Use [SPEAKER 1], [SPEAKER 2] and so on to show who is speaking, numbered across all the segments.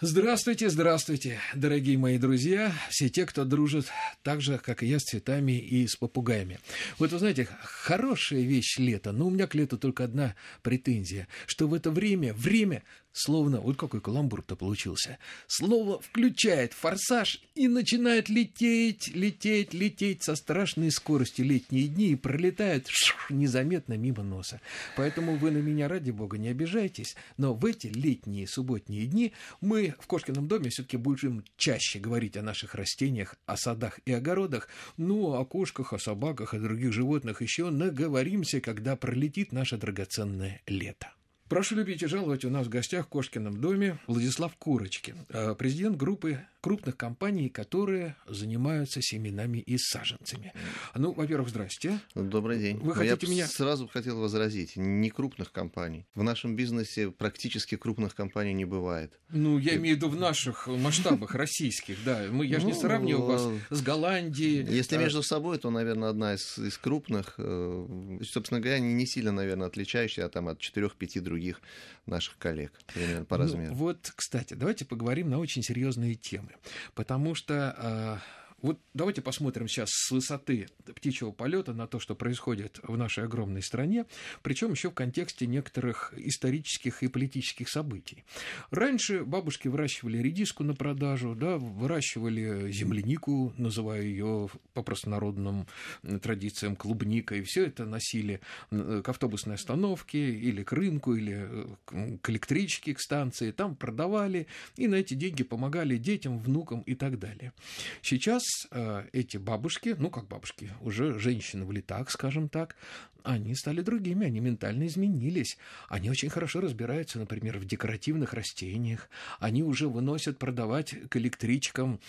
[SPEAKER 1] Здравствуйте, здравствуйте, дорогие мои друзья, все те, кто дружит так же, как и я, с цветами и с попугаями. Вот вы знаете, хорошая вещь лето, но у меня к лету только одна претензия, что в это время, время словно, вот какой каламбур-то получился, слово включает форсаж и начинает лететь, лететь, лететь со страшной скоростью летние дни и пролетает шух, незаметно мимо носа. Поэтому вы на меня, ради бога, не обижайтесь, но в эти летние субботние дни мы в Кошкином доме все-таки будем чаще говорить о наших растениях, о садах и огородах, ну, о кошках, о собаках, о других животных еще наговоримся, когда пролетит наше драгоценное лето. Прошу любить и жаловать у нас в гостях в Кошкином доме Владислав Курочкин, э, президент группы крупных компаний, которые занимаются семенами и саженцами. Ну, во-первых, здрасте.
[SPEAKER 2] Добрый день.
[SPEAKER 1] Вы хотите
[SPEAKER 2] Я
[SPEAKER 1] меня...
[SPEAKER 2] сразу хотел возразить. Не крупных компаний. В нашем бизнесе практически крупных компаний не бывает.
[SPEAKER 1] Ну, я имею в виду в наших масштабах российских, да. Мы, я же не
[SPEAKER 2] Ну,
[SPEAKER 1] сравниваю вас с Голландией.
[SPEAKER 2] Если
[SPEAKER 1] э,
[SPEAKER 2] между собой, то, наверное, одна из, из крупных, э, собственно говоря, не, не сильно, наверное, отличающая а там, от 4-5 других наших коллег, примерно по
[SPEAKER 1] Ну,
[SPEAKER 2] размеру.
[SPEAKER 1] вот, кстати, давайте поговорим на очень серьезные темы. Потому что а, вот давайте посмотрим сейчас с высоты птичьего полета на то, что происходит в нашей огромной стране, причем еще в контексте некоторых исторических и политических событий. Раньше бабушки выращивали редиску на продажу, да, выращивали землянику, называя ее по простонародным традициям клубникой. Все это носили э, к автобусной остановке или к рынку, или э, к электричке, к станции. Там продавали и на эти деньги помогали детям, внукам и так далее. Сейчас э, эти бабушки, ну как бабушки, уже женщины в летах, скажем так, они стали другими, они ментально изменились. Они очень хорошо разбираются, например, в декоративных растениях. Они уже выносят продавать к электричкам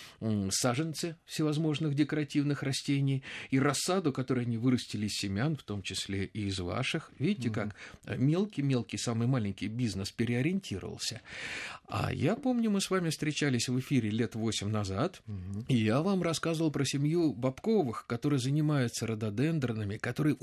[SPEAKER 1] саженцы всевозможных декоративных растений и рассаду, которую они вырастили из семян, в том числе и из ваших. Видите, как мелкий-мелкий, самый маленький бизнес переориентировался. А я помню, мы с вами встречались в эфире лет восемь назад, и я вам рассказывал про семью Бабковых, которые занимаются рододендронами, которые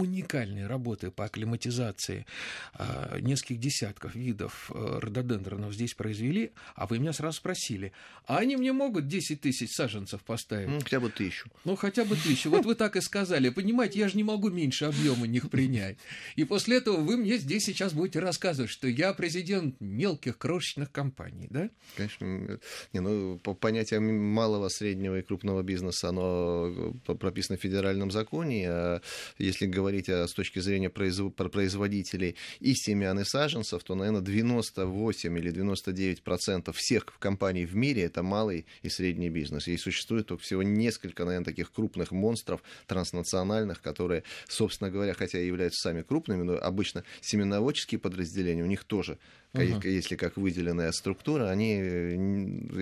[SPEAKER 1] уникальные работы по акклиматизации а, нескольких десятков видов а, рододендронов здесь произвели, а вы меня сразу спросили, а они мне могут 10 тысяч саженцев поставить?
[SPEAKER 2] Ну, хотя бы тысячу.
[SPEAKER 1] Ну, хотя бы тысячу. Вот вы так и сказали. Понимаете, я же не могу меньше объема них принять. И после этого вы мне здесь сейчас будете рассказывать, что я президент мелких крошечных компаний, да?
[SPEAKER 2] Конечно, не, ну, по- понятие малого, среднего и крупного бизнеса, оно э, прописано в федеральном законе. А если говорить о, с точки зрения произв- про производителей и семян, и саженцев, то, наверное, 98 или 99 процентов всех компаний в мире это малый и средний бизнес. И существует только всего несколько, наверное, таких крупных монстров транснациональных, которые, собственно говоря, хотя и являются сами крупными, но обычно семеноводческие подразделения у них тоже
[SPEAKER 1] Ага.
[SPEAKER 2] если как выделенная структура, они э,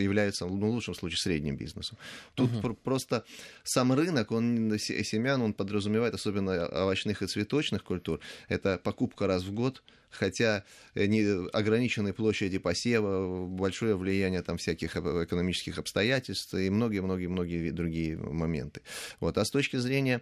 [SPEAKER 2] являются, ну, в лучшем случае, средним бизнесом. Тут пр- просто сам рынок, он се- семян, он подразумевает, особенно овощных и цветочных культур, это покупка раз в год, хотя э, не ограниченной площади посева, большое влияние там всяких экономических обстоятельств и многие-многие-многие другие моменты. Вот. А с точки зрения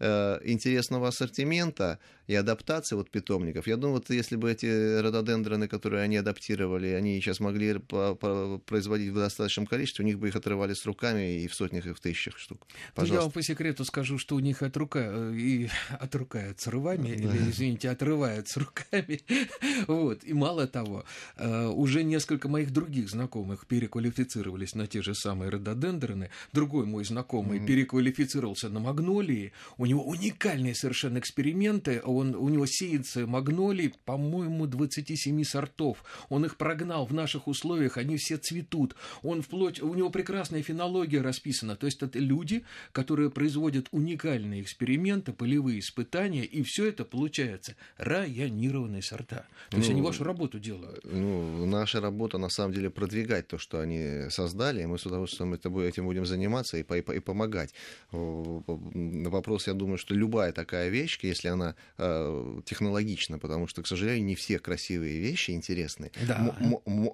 [SPEAKER 2] интересного ассортимента и адаптации вот питомников. Я думаю, вот если бы эти рододендроны, которые они адаптировали, они сейчас могли производить в достаточном количестве, у них бы их отрывали с руками и в сотнях, и в тысячах штук.
[SPEAKER 1] Ну, я
[SPEAKER 2] Пожалуйста.
[SPEAKER 1] вам по секрету скажу, что у них от рука э, и отрукаются рвами, или, извините, отрываются руками. Вот. И мало того, э, уже несколько моих других знакомых переквалифицировались на те же самые рододендроны. Другой мой знакомый переквалифицировался на магнолии. У него уникальные совершенно эксперименты. Он, у него сеется магнолий, по-моему, 27 сортов. Он их прогнал в наших условиях, они все цветут. Он вплоть, у него прекрасная фенология расписана. То есть это люди, которые производят уникальные эксперименты, полевые испытания, и все это получается районированные сорта. То есть
[SPEAKER 2] Ну,
[SPEAKER 1] они вашу работу делают.
[SPEAKER 2] Ну, наша работа, на самом деле, продвигать то, что они создали, и мы с удовольствием этим будем заниматься и, и и помогать. Вопрос, я думаю, что любая такая вещь, если она э, технологична, потому что, к сожалению, не все красивые вещи интересные,
[SPEAKER 1] Да.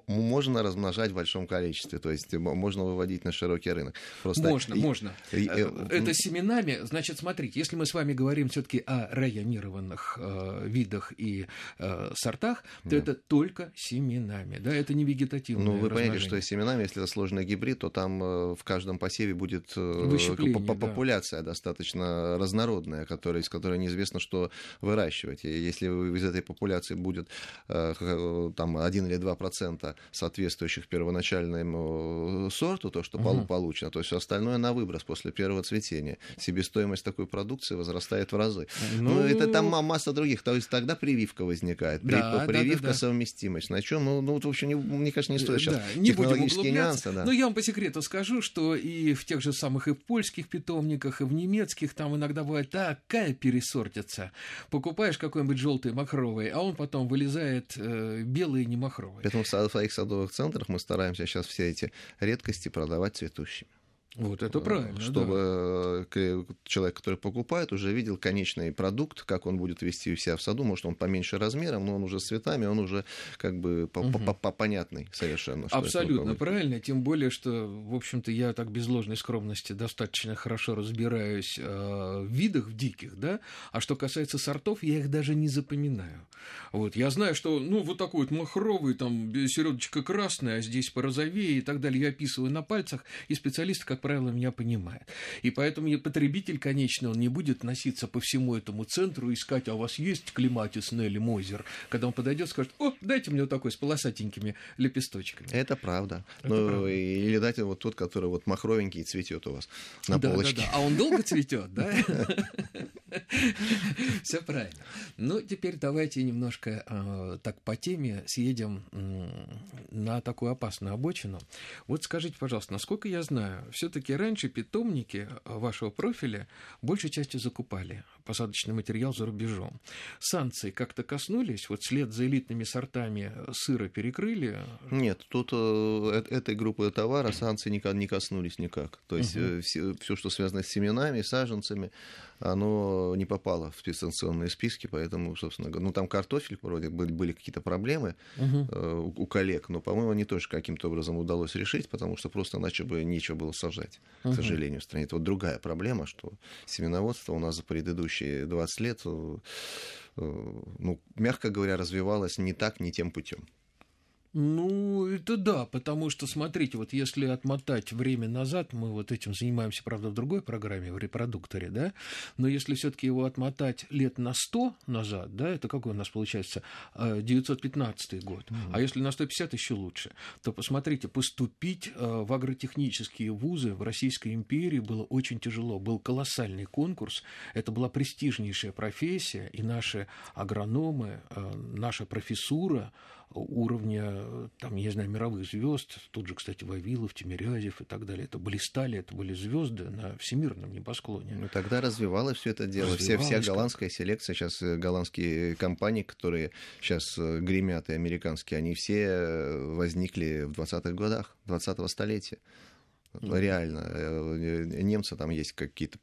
[SPEAKER 2] можно размножать в большом количестве, то есть можно выводить на широкий рынок. Просто
[SPEAKER 1] Можно,
[SPEAKER 2] и-
[SPEAKER 1] можно.
[SPEAKER 2] и-
[SPEAKER 1] Э,
[SPEAKER 2] э,
[SPEAKER 1] Это семенами. Значит, смотрите, если мы с вами говорим все-таки о районированных э, видах и э, сортах, то
[SPEAKER 2] Да.
[SPEAKER 1] это только семенами. Да, это не вегетативное
[SPEAKER 2] Ну, вы поняли, что семенами, если это сложный гибрид, то там э, в каждом посеве будет э,
[SPEAKER 1] Выщепление,
[SPEAKER 2] по- по-
[SPEAKER 1] да.
[SPEAKER 2] популяция достаточно разнородная, которая, из которой неизвестно, что выращивать. И если из этой популяции будет э, х- там 1 или 2 процента соответствующих первоначальному э, сорту, то, что
[SPEAKER 1] Мгм.
[SPEAKER 2] получено, то все остальное на выброс после первого цветения. Себестоимость такой продукции возрастает в разы. Ну, это там ма- масса других. То есть тогда прививка возникает.
[SPEAKER 1] Да, да,
[SPEAKER 2] прививка,
[SPEAKER 1] да, да.
[SPEAKER 2] совместимость. На чем? Ну, ну, вот, в общем, не- мне кажется, не стоит сейчас
[SPEAKER 1] Да, не
[SPEAKER 2] технологические нюансы. Да.
[SPEAKER 1] Но я вам по секрету скажу, что и в тех же самых и в польских питомниках, и в немецких там иногда бывает такая пересортица. Покупаешь какой-нибудь желтый махровый, а он потом вылезает э, белый не махровый.
[SPEAKER 2] Поэтому в своих садовых центрах мы стараемся сейчас все эти редкости продавать цветущими.
[SPEAKER 1] Вот это правильно.
[SPEAKER 2] Чтобы
[SPEAKER 1] да.
[SPEAKER 2] э, человек, который покупает, уже видел конечный продукт, как он будет вести у себя в саду. Может, он поменьше размером, но он уже с цветами, он уже как бы по- понятный совершенно.
[SPEAKER 1] Абсолютно правильно, тем более, что, в общем-то, я так без ложной скромности достаточно хорошо разбираюсь э, в видах в диких, да, а что касается сортов, я их даже не запоминаю. Вот, я знаю, что, ну, вот такой вот махровый, там, середочка красная, а здесь порозовее и так далее, я описываю на пальцах, и специалисты, как правило, меня понимают. И поэтому потребитель, конечно, он не будет носиться по всему этому центру, искать, а у вас есть клематис Нелли Мозер, когда он подойдет, скажет, о, дайте мне вот такой с полосатенькими лепесточками.
[SPEAKER 2] Это правда.
[SPEAKER 1] Это
[SPEAKER 2] ну,
[SPEAKER 1] правда.
[SPEAKER 2] Или дайте вот тот, который вот махровенький цветет у вас на
[SPEAKER 1] да,
[SPEAKER 2] полочке.
[SPEAKER 1] Да, да. А он долго цветет, да? Все правильно. Ну, теперь давайте немножко э, так по теме съедем м, на такую опасную обочину. Вот скажите, пожалуйста, насколько я знаю, все-таки раньше питомники вашего профиля большей частью закупали посадочный материал за рубежом. Санкции как-то коснулись, вот след за элитными сортами сыра перекрыли.
[SPEAKER 2] Нет, тут э, э- этой группы товара санкции никак не коснулись никак. То есть
[SPEAKER 1] Мгм.
[SPEAKER 2] все, что связано с семенами, саженцами, оно не попало в спецсанкционные списки, поэтому, собственно говоря, ну там картофель, вроде были, были какие-то проблемы
[SPEAKER 1] Мгм.
[SPEAKER 2] э, у у коллег, но, по-моему, они тоже каким-то образом удалось решить, потому что просто иначе бы нечего было сажать, к
[SPEAKER 1] Мгм.
[SPEAKER 2] сожалению, в стране. Это вот другая проблема, что семеноводство у нас за предыдущие 20 лет, э, э, ну, мягко говоря, развивалось не так, не тем путем.
[SPEAKER 1] Ну, это да, потому что, смотрите, вот если отмотать время назад, мы вот этим занимаемся, правда, в другой программе, в репродукторе, да, но если все таки его отмотать лет на 100 назад, да, это какой у нас получается, э, 915 год, а если на 150 еще лучше, то посмотрите, поступить э, в агротехнические вузы в Российской империи было очень тяжело, был колоссальный конкурс, это была престижнейшая профессия, и наши агрономы, э, наша профессура, уровня, э, там, я не знаю, мировых звезд, тут же, кстати, Вавилов, Тимирязев и так далее, это блистали, это были звезды на всемирном небосклоне.
[SPEAKER 2] Ну, тогда развивалось все это дело. Все, вся голландская селекция, сейчас э, голландские компании, которые сейчас э, гремят, и американские, они все э, возникли в 20-х годах 20-го столетия. Реально. Э, э, Немцы там есть какие-то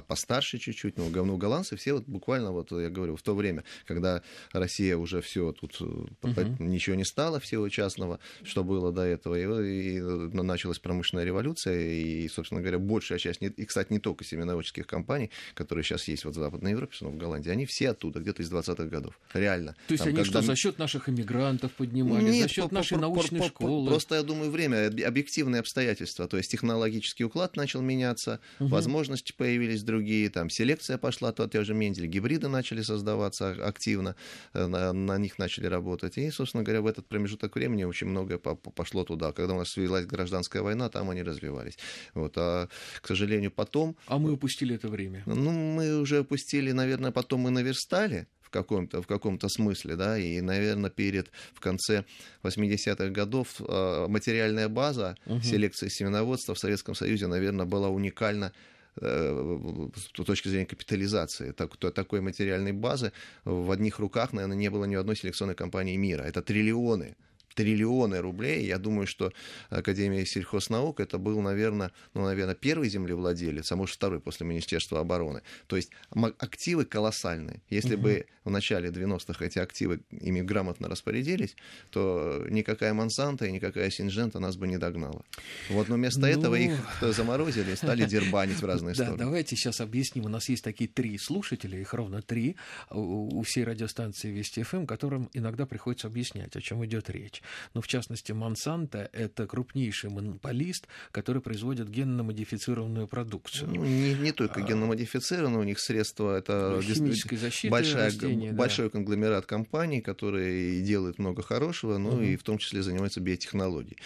[SPEAKER 2] постарше чуть-чуть, но ну, голландцы все вот буквально, вот я говорю, в то время, когда Россия уже все тут э,
[SPEAKER 1] Мгм.
[SPEAKER 2] ничего не стало всего частного, что было до этого, и, и началась промышленная революция, и, собственно говоря, большая часть, и, кстати, не только семеноводческих компаний, которые сейчас есть вот в Западной Европе, но в Голландии, они все оттуда, где-то из 20-х годов. Реально.
[SPEAKER 1] То есть
[SPEAKER 2] Там,
[SPEAKER 1] они
[SPEAKER 2] когда-
[SPEAKER 1] что, за счет наших иммигрантов поднимали,
[SPEAKER 2] нет,
[SPEAKER 1] за счет нашей научной
[SPEAKER 2] по- по-
[SPEAKER 1] школы?
[SPEAKER 2] Просто, я думаю, время, об- объективные обстоятельства. То есть технологический уклад начал меняться,
[SPEAKER 1] Мгм.
[SPEAKER 2] возможности появились другие, там селекция пошла, то те же Мендель, гибриды начали создаваться а- активно, э, на, на них начали работать. И, собственно говоря, в этот промежуток времени очень многое по- по- пошло туда. Когда у нас свелась гражданская война, там они развивались. Вот. А, к сожалению, потом
[SPEAKER 1] А мы упустили это время.
[SPEAKER 2] ну, мы уже опустили, наверное, потом мы наверстали в каком-то, в каком-то смысле, да, и, наверное, перед, в конце 80-х годов э, материальная база
[SPEAKER 1] Мгм.
[SPEAKER 2] селекции семеноводства в Советском Союзе, наверное, была уникальна с точки зрения капитализации. Так, такой материальной базы в одних руках, наверное, не было ни одной селекционной компании мира. Это триллионы триллионы рублей. Я думаю, что Академия сельхознаук это был, наверное, ну, наверное, первый землевладелец, а может второй после Министерства обороны. То есть активы колоссальные. Если угу. бы в начале 90-х эти активы ими грамотно распорядились, то никакая Монсанто и никакая Синжента нас бы не догнала. Вот, но вместо ну... этого их заморозили и стали дербанить в разные стороны.
[SPEAKER 1] Да, давайте сейчас объясним. У нас есть такие три слушателя, их ровно три у всей радиостанции Вести ФМ, которым иногда приходится объяснять, о чем идет речь. Но в частности, Монсанто — это крупнейший монополист, который производит генно-модифицированную продукцию.
[SPEAKER 2] Ну, не, не только а... генно-модифицированную, у них средства это
[SPEAKER 1] химической защиты
[SPEAKER 2] большая, растения, большой да. конгломерат компаний, которые делают много хорошего, ну угу. и в том числе занимаются биотехнологией.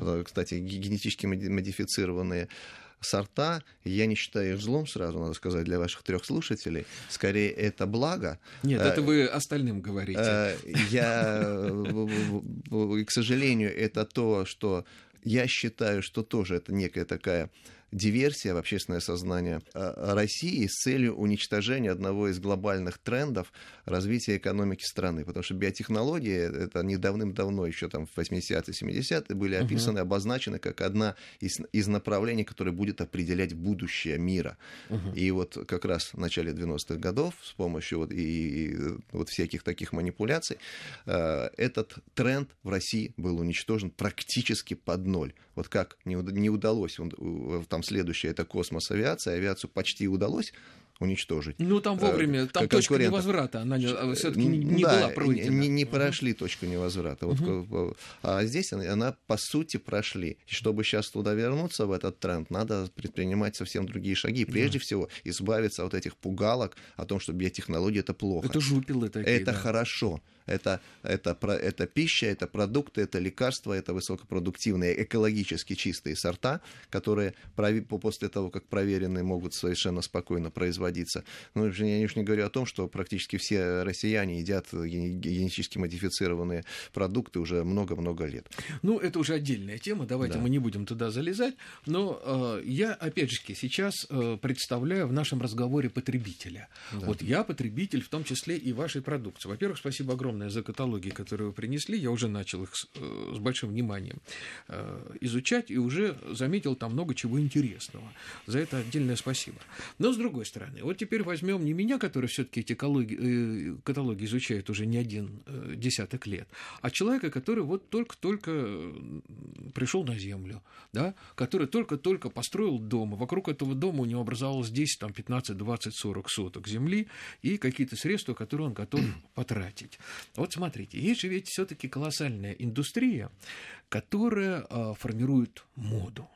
[SPEAKER 2] Угу. Кстати, генетически модифицированные сорта, я не считаю их злом, сразу надо сказать, для ваших трех слушателей. Скорее, это благо.
[SPEAKER 1] Нет, это э, вы остальным говорите. Э,
[SPEAKER 2] я, к сожалению, это то, что я считаю, что тоже это некая такая диверсия в общественное сознание э, России с целью уничтожения одного из глобальных трендов развития экономики страны. Потому что биотехнологии, это не давным-давно, еще там в 80-е, 70-е, были описаны, uh-huh. обозначены как одна из, из направлений, которое будет определять будущее мира. Uh-huh. И вот как раз в начале 90-х годов с помощью вот, и, и вот всяких таких манипуляций э, этот тренд в России был уничтожен практически под ноль. Вот как не, не удалось, он, там следующее это космос, авиация, авиацию почти удалось уничтожить.
[SPEAKER 1] Ну, там вовремя, там точка невозврата, она все-таки не, не да, была пройдена.
[SPEAKER 2] Не, не прошли uh точку невозврата. Вот, uh А здесь она, она, по сути, прошли. И чтобы сейчас туда вернуться, в этот тренд, надо предпринимать совсем другие шаги. Прежде uh всего, избавиться от этих пугалок о том, что биотехнология — это плохо.
[SPEAKER 1] Это жупилы такие,
[SPEAKER 2] Это
[SPEAKER 1] да.
[SPEAKER 2] хорошо это, это, это пища, это продукты, это лекарства, это высокопродуктивные, экологически чистые сорта, которые после того, как проверены, могут совершенно спокойно производиться. Ну, я уж не говорю о том, что практически все россияне едят генетически модифицированные продукты уже много-много лет.
[SPEAKER 1] Ну, это уже отдельная тема, давайте да. мы не будем туда залезать, но э, я, опять же, сейчас э, представляю в нашем разговоре потребителя. Да. Вот я потребитель, в том числе и вашей продукции. Во-первых, спасибо огромное огромное за каталоги, которые вы принесли. Я уже начал их с, э, с большим вниманием э, изучать и уже заметил там много чего интересного. За это отдельное спасибо. Но с другой стороны, вот теперь возьмем не меня, который все-таки эти каталоги, э, каталоги изучает уже не один десяток лет, а человека, который вот только-только пришел на Землю, да, который только-только построил дом, и вокруг этого дома у него образовалось 10, там, 15, 20, 40 соток земли и какие-то средства, которые он готов потратить. Вот смотрите, есть же ведь все-таки колоссальная индустрия, которая э, формирует моду.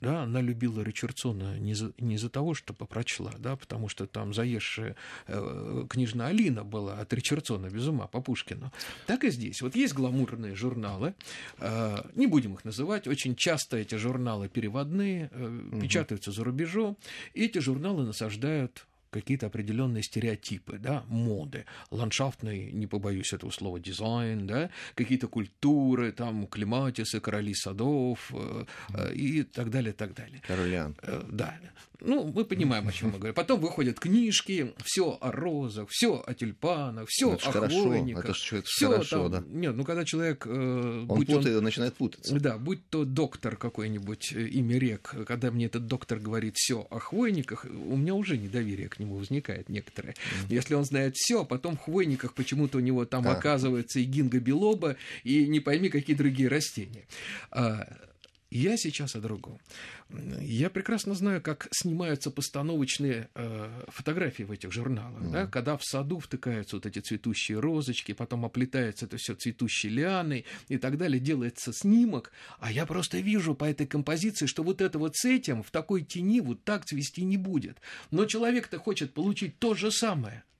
[SPEAKER 1] Да, она любила Ричардсона не за, не за того, что прочла, да, потому что там заезжая э, книжная Алина была от Ричардсона без ума по Пушкину. Так и здесь. Вот есть гламурные журналы, э, не будем их называть, очень часто эти журналы переводные, э, угу. печатаются за рубежом, и эти журналы насаждают какие-то определенные стереотипы, да, моды, ландшафтный, не побоюсь этого слова, дизайн, да, какие-то культуры, там, климатисы, короли садов э, э, и так далее, так далее.
[SPEAKER 2] Королян.
[SPEAKER 1] Э, да. Ну, мы понимаем, о чем мы говорим. Потом выходят книжки, все о розах, все о тюльпанах, все о хвойниках. Это
[SPEAKER 2] же все хорошо,
[SPEAKER 1] там, да. Нет, ну когда человек...
[SPEAKER 2] Э, он путает, он, начинает путаться.
[SPEAKER 1] Да, будь то доктор какой-нибудь, э, имя рек, когда мне этот доктор говорит все о хвойниках, у меня уже недоверие к нему возникает некоторое. Mm-hmm. Если он знает все, а потом в хвойниках почему-то у него там а. оказывается и гинго билоба, и не пойми, какие другие растения. Я сейчас о другом. Я прекрасно знаю, как снимаются постановочные э, фотографии в этих журналах, mm. да, когда в саду втыкаются вот эти цветущие розочки, потом оплетается это все цветущей лианой и так далее, делается снимок, а я просто вижу по этой композиции, что вот это вот с этим в такой тени вот так цвести не будет. Но человек-то хочет получить то же самое –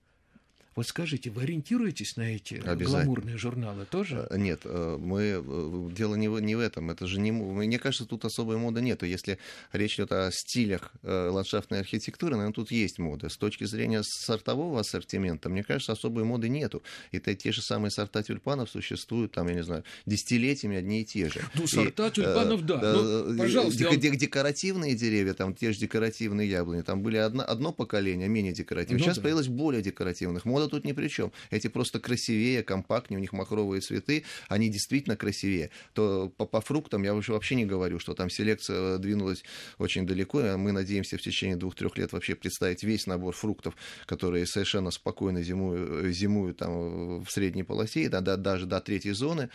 [SPEAKER 1] вот скажите, вы ориентируетесь на эти гламурные журналы тоже?
[SPEAKER 2] Э, нет, э, мы э, дело не в, не в этом. Это же не мне кажется, тут особой моды нету. Если речь идет о стилях ландшафтной архитектуры, наверное, тут есть мода. С точки зрения сортового ассортимента, мне кажется, особой моды нету. И те же самые сорта тюльпанов существуют там, я не знаю, десятилетиями одни и те же.
[SPEAKER 1] Ну, сорта и, тюльпанов, да. Ну, пожалуйста.
[SPEAKER 2] Дек- дек- декоративные деревья, там те же декоративные яблони, там были одно, одно поколение менее декоративных. Ну, Сейчас да. появилось более декоративных. Мода природа тут ни при чем. Эти просто красивее, компактнее, у них махровые цветы, они действительно красивее. То по, по фруктам я уже вообще не говорю, что там селекция двинулась очень далеко. Мы надеемся в течение двух-трех лет вообще представить весь набор фруктов, которые совершенно спокойно зимуют, зимуют там в средней полосе, да, да, даже до третьей зоны.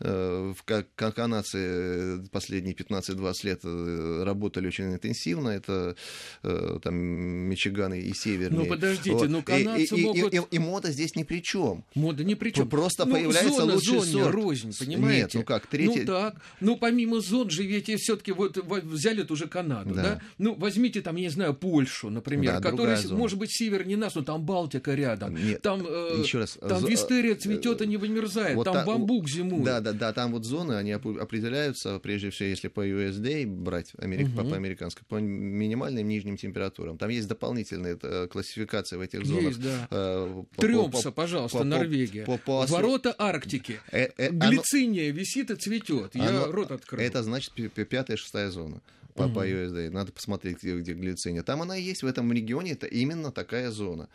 [SPEAKER 2] Э, как канадцы э, последние 15-20 лет э, работали очень интенсивно, это там Мичиган и Северный.
[SPEAKER 1] Ну подождите, вот. ну канадцы
[SPEAKER 2] и,
[SPEAKER 1] могут...
[SPEAKER 2] И, и, и, и мода здесь ни при чем.
[SPEAKER 1] Мода ни при чем.
[SPEAKER 2] Просто ну, появляется зона, лучший
[SPEAKER 1] зоне,
[SPEAKER 2] сорт.
[SPEAKER 1] рознь, понимаете?
[SPEAKER 2] Нет, ну как, третий...
[SPEAKER 1] Ну так, ну помимо зон же ведь все-таки вот взяли тоже Канаду, да. да? Ну возьмите там, я не знаю, Польшу, например, да, которая, может быть, севернее нас, но там Балтика рядом.
[SPEAKER 2] Нет,
[SPEAKER 1] там,
[SPEAKER 2] еще раз.
[SPEAKER 1] Там вистерия цветет и не вымерзает, вот там та... бамбук зимует.
[SPEAKER 2] Да, да, да, там вот зоны, они определяются, прежде всего, если по USD брать, америк, угу. по, американской, по минимальным нижним температурам. Там есть дополнительные э, классификации в этих зонах.
[SPEAKER 1] Есть, да. Э, Трёмпса, пожалуйста, по, Норвегия. По, по, по Ворота Арктики. Э, э, Глициния оно... висит и цветет. Я оно... рот открыл.
[SPEAKER 2] Это значит пятая, шестая зона по, угу. по USD. Надо посмотреть, где, где глициния. Там она и есть в этом регионе, это именно такая зона.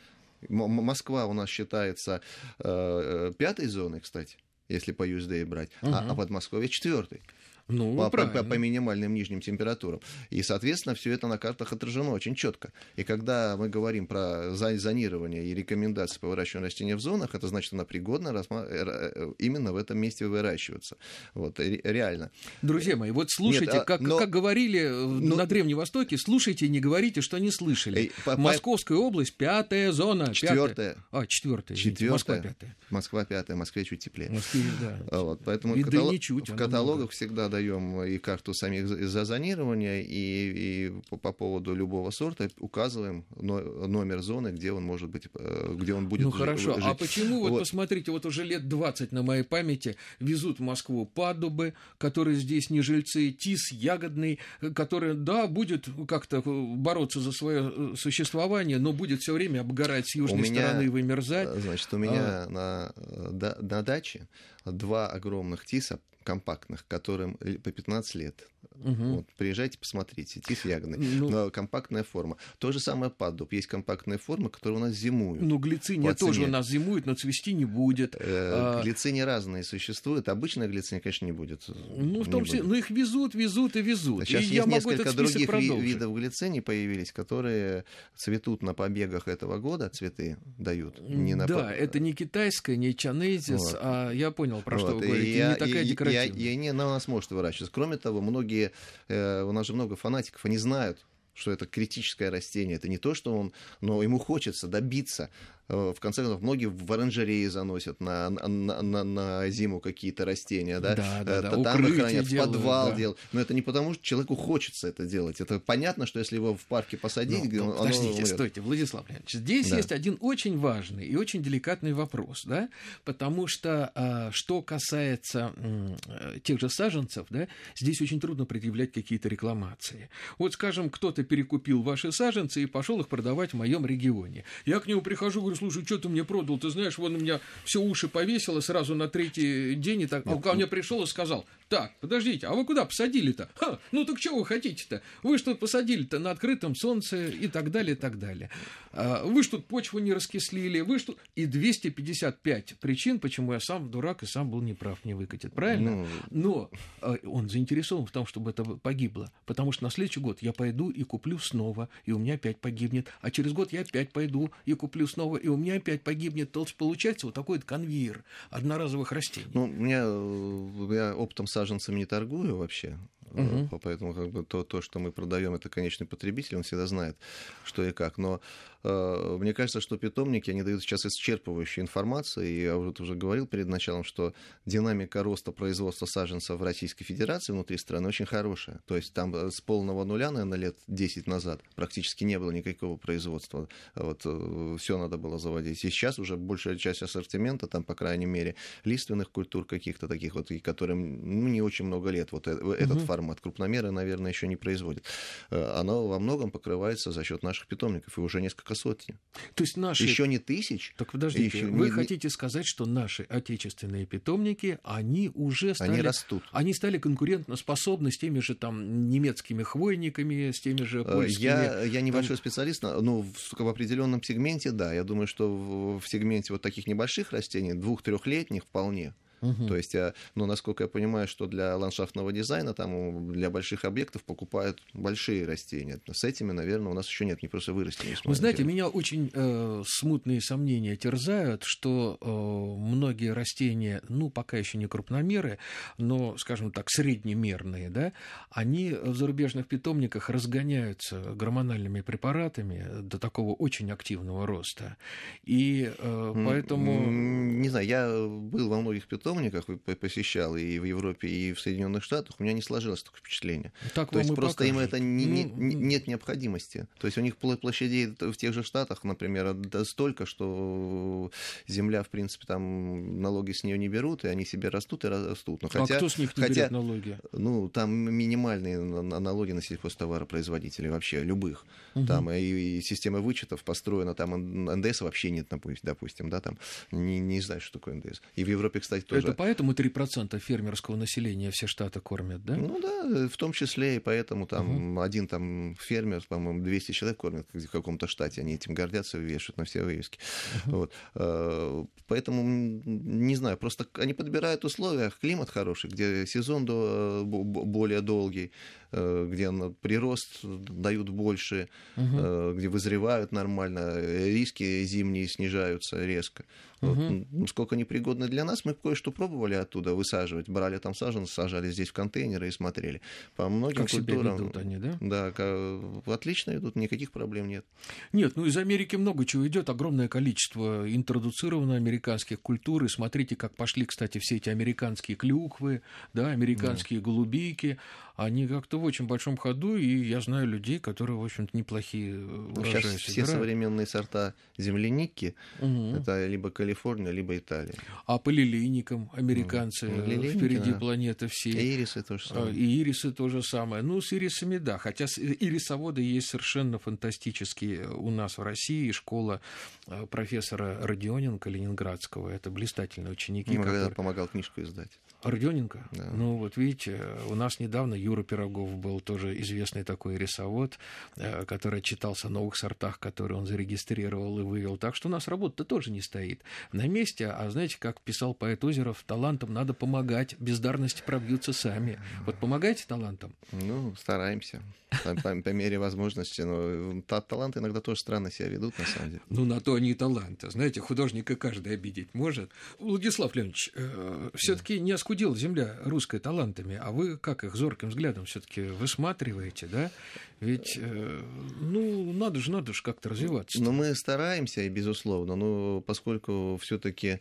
[SPEAKER 2] Москва у нас считается э, э, пятой зоной, кстати если по USD брать, угу. а, а Подмосковье четвертый.
[SPEAKER 1] Ну,
[SPEAKER 2] по, по, по, по минимальным нижним температурам. И, соответственно, все это на картах отражено очень четко. И когда мы говорим про зонирование и рекомендации по выращиванию растений в зонах, это значит, она пригодна. Э, э, именно в этом месте выращиваться. Вот, реально.
[SPEAKER 1] Друзья мои, вот слушайте, Нет, а, как, но... как говорили но... на Древнем Востоке, слушайте и не говорите, что не слышали. Эй, по, Московская область, пятая зона.
[SPEAKER 2] Четвертая.
[SPEAKER 1] А, четвертая.
[SPEAKER 2] Четвертая.
[SPEAKER 1] Москва пятая.
[SPEAKER 2] Москва пятая, Москве чуть теплее.
[SPEAKER 1] Москве, да.
[SPEAKER 2] Вот, поэтому и каталог... да в каталогах много. всегда даем и карту самих за зонирования, и, и по, по поводу любого сорта указываем номер зоны, где он может быть, э, где он будет
[SPEAKER 1] Ну хорошо, а жить. а почему, вот, вот посмотрите, вот уже лет 20 на моей памяти везут в Москву падубы, которые здесь не жильцы, тис ягодный, который, да, будет как-то бороться за свое э, существование, но будет все время обгорать с южной меня, стороны и вымерзать.
[SPEAKER 2] Значит, у меня а... на, э, на даче два огромных тиса компактных, которым по 15 лет. Угу. Вот, приезжайте, посмотрите. Тис ягодный. Ну, Но компактная форма. То же самое паддуб. Есть компактные формы, которые у нас зимуют.
[SPEAKER 1] Ну, глициния тоже у нас зимует, но цвести не будет. Э,
[SPEAKER 2] а... Глицини разные существуют. Обычная глициния, конечно, не будет.
[SPEAKER 1] Ну, в том числе, ну, их везут, везут и везут.
[SPEAKER 2] Сейчас
[SPEAKER 1] и
[SPEAKER 2] есть
[SPEAKER 1] я
[SPEAKER 2] несколько других продолжить. видов глицини появились, которые цветут на побегах этого года, цветы дают.
[SPEAKER 1] Не на да, по... это не китайская, не чанезис, вот. а я понял, про вот. что вы говорите. Я, не такая декоративная.
[SPEAKER 2] Я, я, не, она у нас может выращиваться. Кроме того, многие э, у нас же много фанатиков, они знают, что это критическое растение. Это не то, что он, но ему хочется добиться в конце концов, многие в оранжереи заносят на, на, на, на зиму какие-то растения, да,
[SPEAKER 1] да, да, да.
[SPEAKER 2] там их хранят, в подвал
[SPEAKER 1] да.
[SPEAKER 2] делают. Но это не потому, что человеку хочется это делать. Это понятно, что если его в парке посадить...
[SPEAKER 1] Ну, оно подождите, умрет. стойте, Владислав Леонидович, здесь да. есть один очень важный и очень деликатный вопрос, да, потому что, а, что касается э, тех же саженцев, да, здесь очень трудно предъявлять какие-то рекламации. Вот, скажем, кто-то перекупил ваши саженцы и пошел их продавать в моем регионе. Я к нему прихожу, говорю, слушай, что ты мне продал? Ты знаешь, вон у меня все уши повесило сразу на третий день, и так, а ко мне пришел и сказал, так, подождите, а вы куда посадили-то? Ха, ну так что вы хотите-то? Вы что посадили-то на открытом солнце и так далее, и так далее. А, вы что почву не раскислили, вы что... И 255 причин, почему я сам дурак и сам был неправ, не выкатит, правильно? Ну... Но а, он заинтересован в том, чтобы это погибло, потому что на следующий год я пойду и куплю снова, и у меня опять погибнет, а через год я опять пойду и куплю снова, и у меня опять погибнет. То есть получается вот такой вот конвейер одноразовых растений.
[SPEAKER 2] Ну, у меня, у меня оптом саженцами не торгую вообще. Угу. Поэтому как бы то, то, что мы продаем, это конечный потребитель, он всегда знает, что и как. Но э, мне кажется, что питомники, они дают сейчас исчерпывающую информацию, и я вот уже говорил перед началом, что динамика роста производства саженцев в Российской Федерации внутри страны очень хорошая. То есть там э, с полного нуля, наверное, лет 10 назад практически не было никакого производства. Вот э, все надо было заводить. И сейчас уже большая часть ассортимента, там, по крайней мере, лиственных культур каких-то таких вот, которым ну, не очень много лет вот этот угу. формат крупномеры, наверное, еще не производит. Оно во многом покрывается за счет наших питомников, и уже несколько сотни.
[SPEAKER 1] То есть наши...
[SPEAKER 2] Еще не тысяч.
[SPEAKER 1] Так подождите, вы не... хотите сказать, что наши отечественные питомники, они уже стали...
[SPEAKER 2] Они растут.
[SPEAKER 1] Они стали конкурентоспособны с теми же там немецкими хвойниками, с теми же польскими... Я,
[SPEAKER 2] я небольшой специалист, но в, в определенном сегменте, да. Я думаю, что в, в сегменте вот таких небольших растений, двух-трехлетних вполне. Угу. То есть, э, ну, насколько я понимаю, что для ландшафтного дизайна, там для больших объектов покупают большие растения. С этими, наверное, у нас еще нет, не просто вырасти не
[SPEAKER 1] Вы знаете, меня очень э, смутные сомнения терзают, что э, многие растения, ну, пока еще не крупномеры, но, скажем так, среднемерные, да, они в зарубежных питомниках разгоняются гормональными препаратами до такого очень активного роста. И э, поэтому...
[SPEAKER 2] Не знаю, я был во многих питомниках, питомниках посещал и в Европе, и в Соединенных Штатах, у меня не сложилось такое впечатление.
[SPEAKER 1] Так
[SPEAKER 2] То есть просто
[SPEAKER 1] покажете.
[SPEAKER 2] им это не, не, не, нет необходимости. То есть у них площадей в тех же Штатах, например, столько, что земля, в принципе, там налоги с нее не берут, и они себе растут и растут.
[SPEAKER 1] Но хотя, а кто с них не хотя, берет налоги?
[SPEAKER 2] Ну, там минимальные налоги на сельхозтоваропроизводителей вообще, любых. Угу. Там и, и система вычетов построена, там НДС вообще нет, допустим, да, там не, не знаю, что такое НДС. И в Европе, кстати, тоже
[SPEAKER 1] это поэтому 3% фермерского населения все штаты кормят, да?
[SPEAKER 2] Ну да, в том числе и поэтому там угу. один там фермер, по-моему, 200 человек кормят в каком-то штате, они этим гордятся и вешают на все вывески. Угу. Вот. Э, поэтому, не знаю, просто они подбирают условия, климат хороший, где сезон более долгий, э, где прирост дают больше, угу. где вызревают нормально, риски зимние снижаются резко. Угу. Вот, сколько непригодно для нас, мы кое-что пробовали оттуда высаживать. Брали там саженцы, сажали здесь в контейнеры и смотрели. По многим
[SPEAKER 1] как культурам... Себя ведут они, да?
[SPEAKER 2] Да, отлично идут, никаких проблем нет.
[SPEAKER 1] Нет, ну из Америки много чего идет, огромное количество интродуцировано американских культур. И смотрите, как пошли, кстати, все эти американские клюквы, да, американские да. голубики они как-то в очень большом ходу, и я знаю людей, которые, в общем-то, неплохие
[SPEAKER 2] э, урожаи Сейчас все современные сорта земляники, угу. это либо Калифорния, либо Италия.
[SPEAKER 1] А по лилейникам американцы ну, лилейники, впереди да. планеты все.
[SPEAKER 2] И ирисы тоже
[SPEAKER 1] а, самое. И ирисы то же самое. Ну, с ирисами, да, хотя ирисоводы есть совершенно фантастические у нас в России. Школа э, профессора Родионенко Ленинградского, это блистательные ученики.
[SPEAKER 2] Ну, который... помогал книжку издать.
[SPEAKER 1] Родионенко? Да. Ну, вот видите, у нас недавно Юра Пирогов был тоже известный такой рисовод, э, который читался о новых сортах, которые он зарегистрировал и вывел. Так что у нас работа-то тоже не стоит на месте. А знаете, как писал поэт Озеров, талантам надо помогать, бездарности пробьются сами. Вот помогайте талантам?
[SPEAKER 2] Ну, стараемся по, по, по мере возможности. Но та, таланты иногда тоже странно себя ведут, на самом деле.
[SPEAKER 1] Ну, на то они и таланты. Знаете, художника каждый обидеть может. Владислав Леонидович, э, все таки не оскудела земля русской талантами, а вы как их зорким взглядом все таки высматриваете, да? Ведь, э, ну, надо же, надо же как-то развиваться.
[SPEAKER 2] Ну, мы стараемся, и безусловно, но поскольку все таки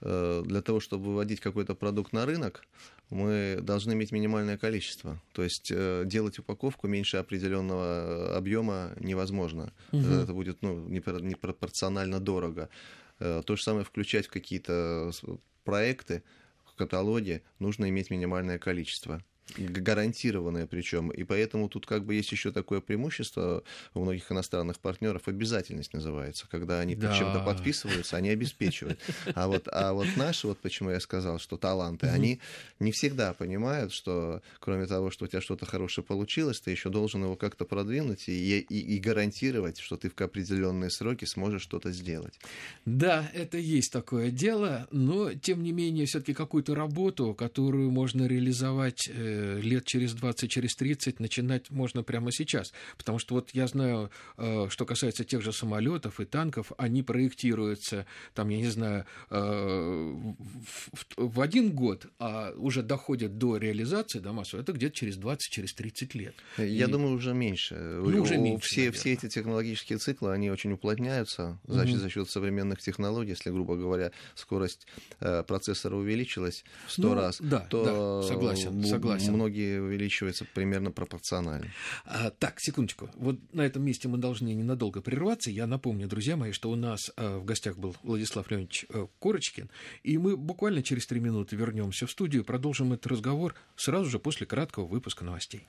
[SPEAKER 2] э, для того, чтобы выводить какой-то продукт на рынок, мы должны иметь минимальное количество. То есть э, делать упаковку меньше определенного объема невозможно. Угу. Это будет ну, непропорционально дорого. То же самое включать в какие-то проекты, в каталоге нужно иметь минимальное количество гарантированное причем. И поэтому тут как бы есть еще такое преимущество у многих иностранных партнеров, обязательность называется, когда они да. под чем-то подписываются, они обеспечивают. А вот, а вот наши, вот почему я сказал, что таланты, угу. они не всегда понимают, что кроме того, что у тебя что-то хорошее получилось, ты еще должен его как-то продвинуть и, и, и гарантировать, что ты в определенные сроки сможешь что-то сделать.
[SPEAKER 1] Да, это есть такое дело, но тем не менее все-таки какую-то работу, которую можно реализовать э, лет через 20, через 30 начинать можно прямо сейчас. Потому что вот я знаю, э, что касается тех же самолетов и танков, они проектируются, там, я не знаю, э, в один год, а уже доходят до реализации, до массовой, это где-то через 20, через 30 лет.
[SPEAKER 2] Я и... думаю, уже меньше.
[SPEAKER 1] Ну, уже меньше
[SPEAKER 2] все, все эти технологические циклы, они очень уплотняются значит, угу. за счет современных технологий. Если, грубо говоря, скорость э, процессора увеличилась в 100 ну, раз,
[SPEAKER 1] да,
[SPEAKER 2] то
[SPEAKER 1] да, согласен, согласен
[SPEAKER 2] согласен. многие увеличиваются примерно пропорционально.
[SPEAKER 1] А, так, секундочку. Вот на этом месте мы должны ненадолго прерваться. Я напомню, друзья мои, что у нас а, в гостях был Владислав Леонидович а, Корочкин, и мы буквально через три минуты вернемся в студию, продолжим этот разговор сразу же после краткого выпуска новостей.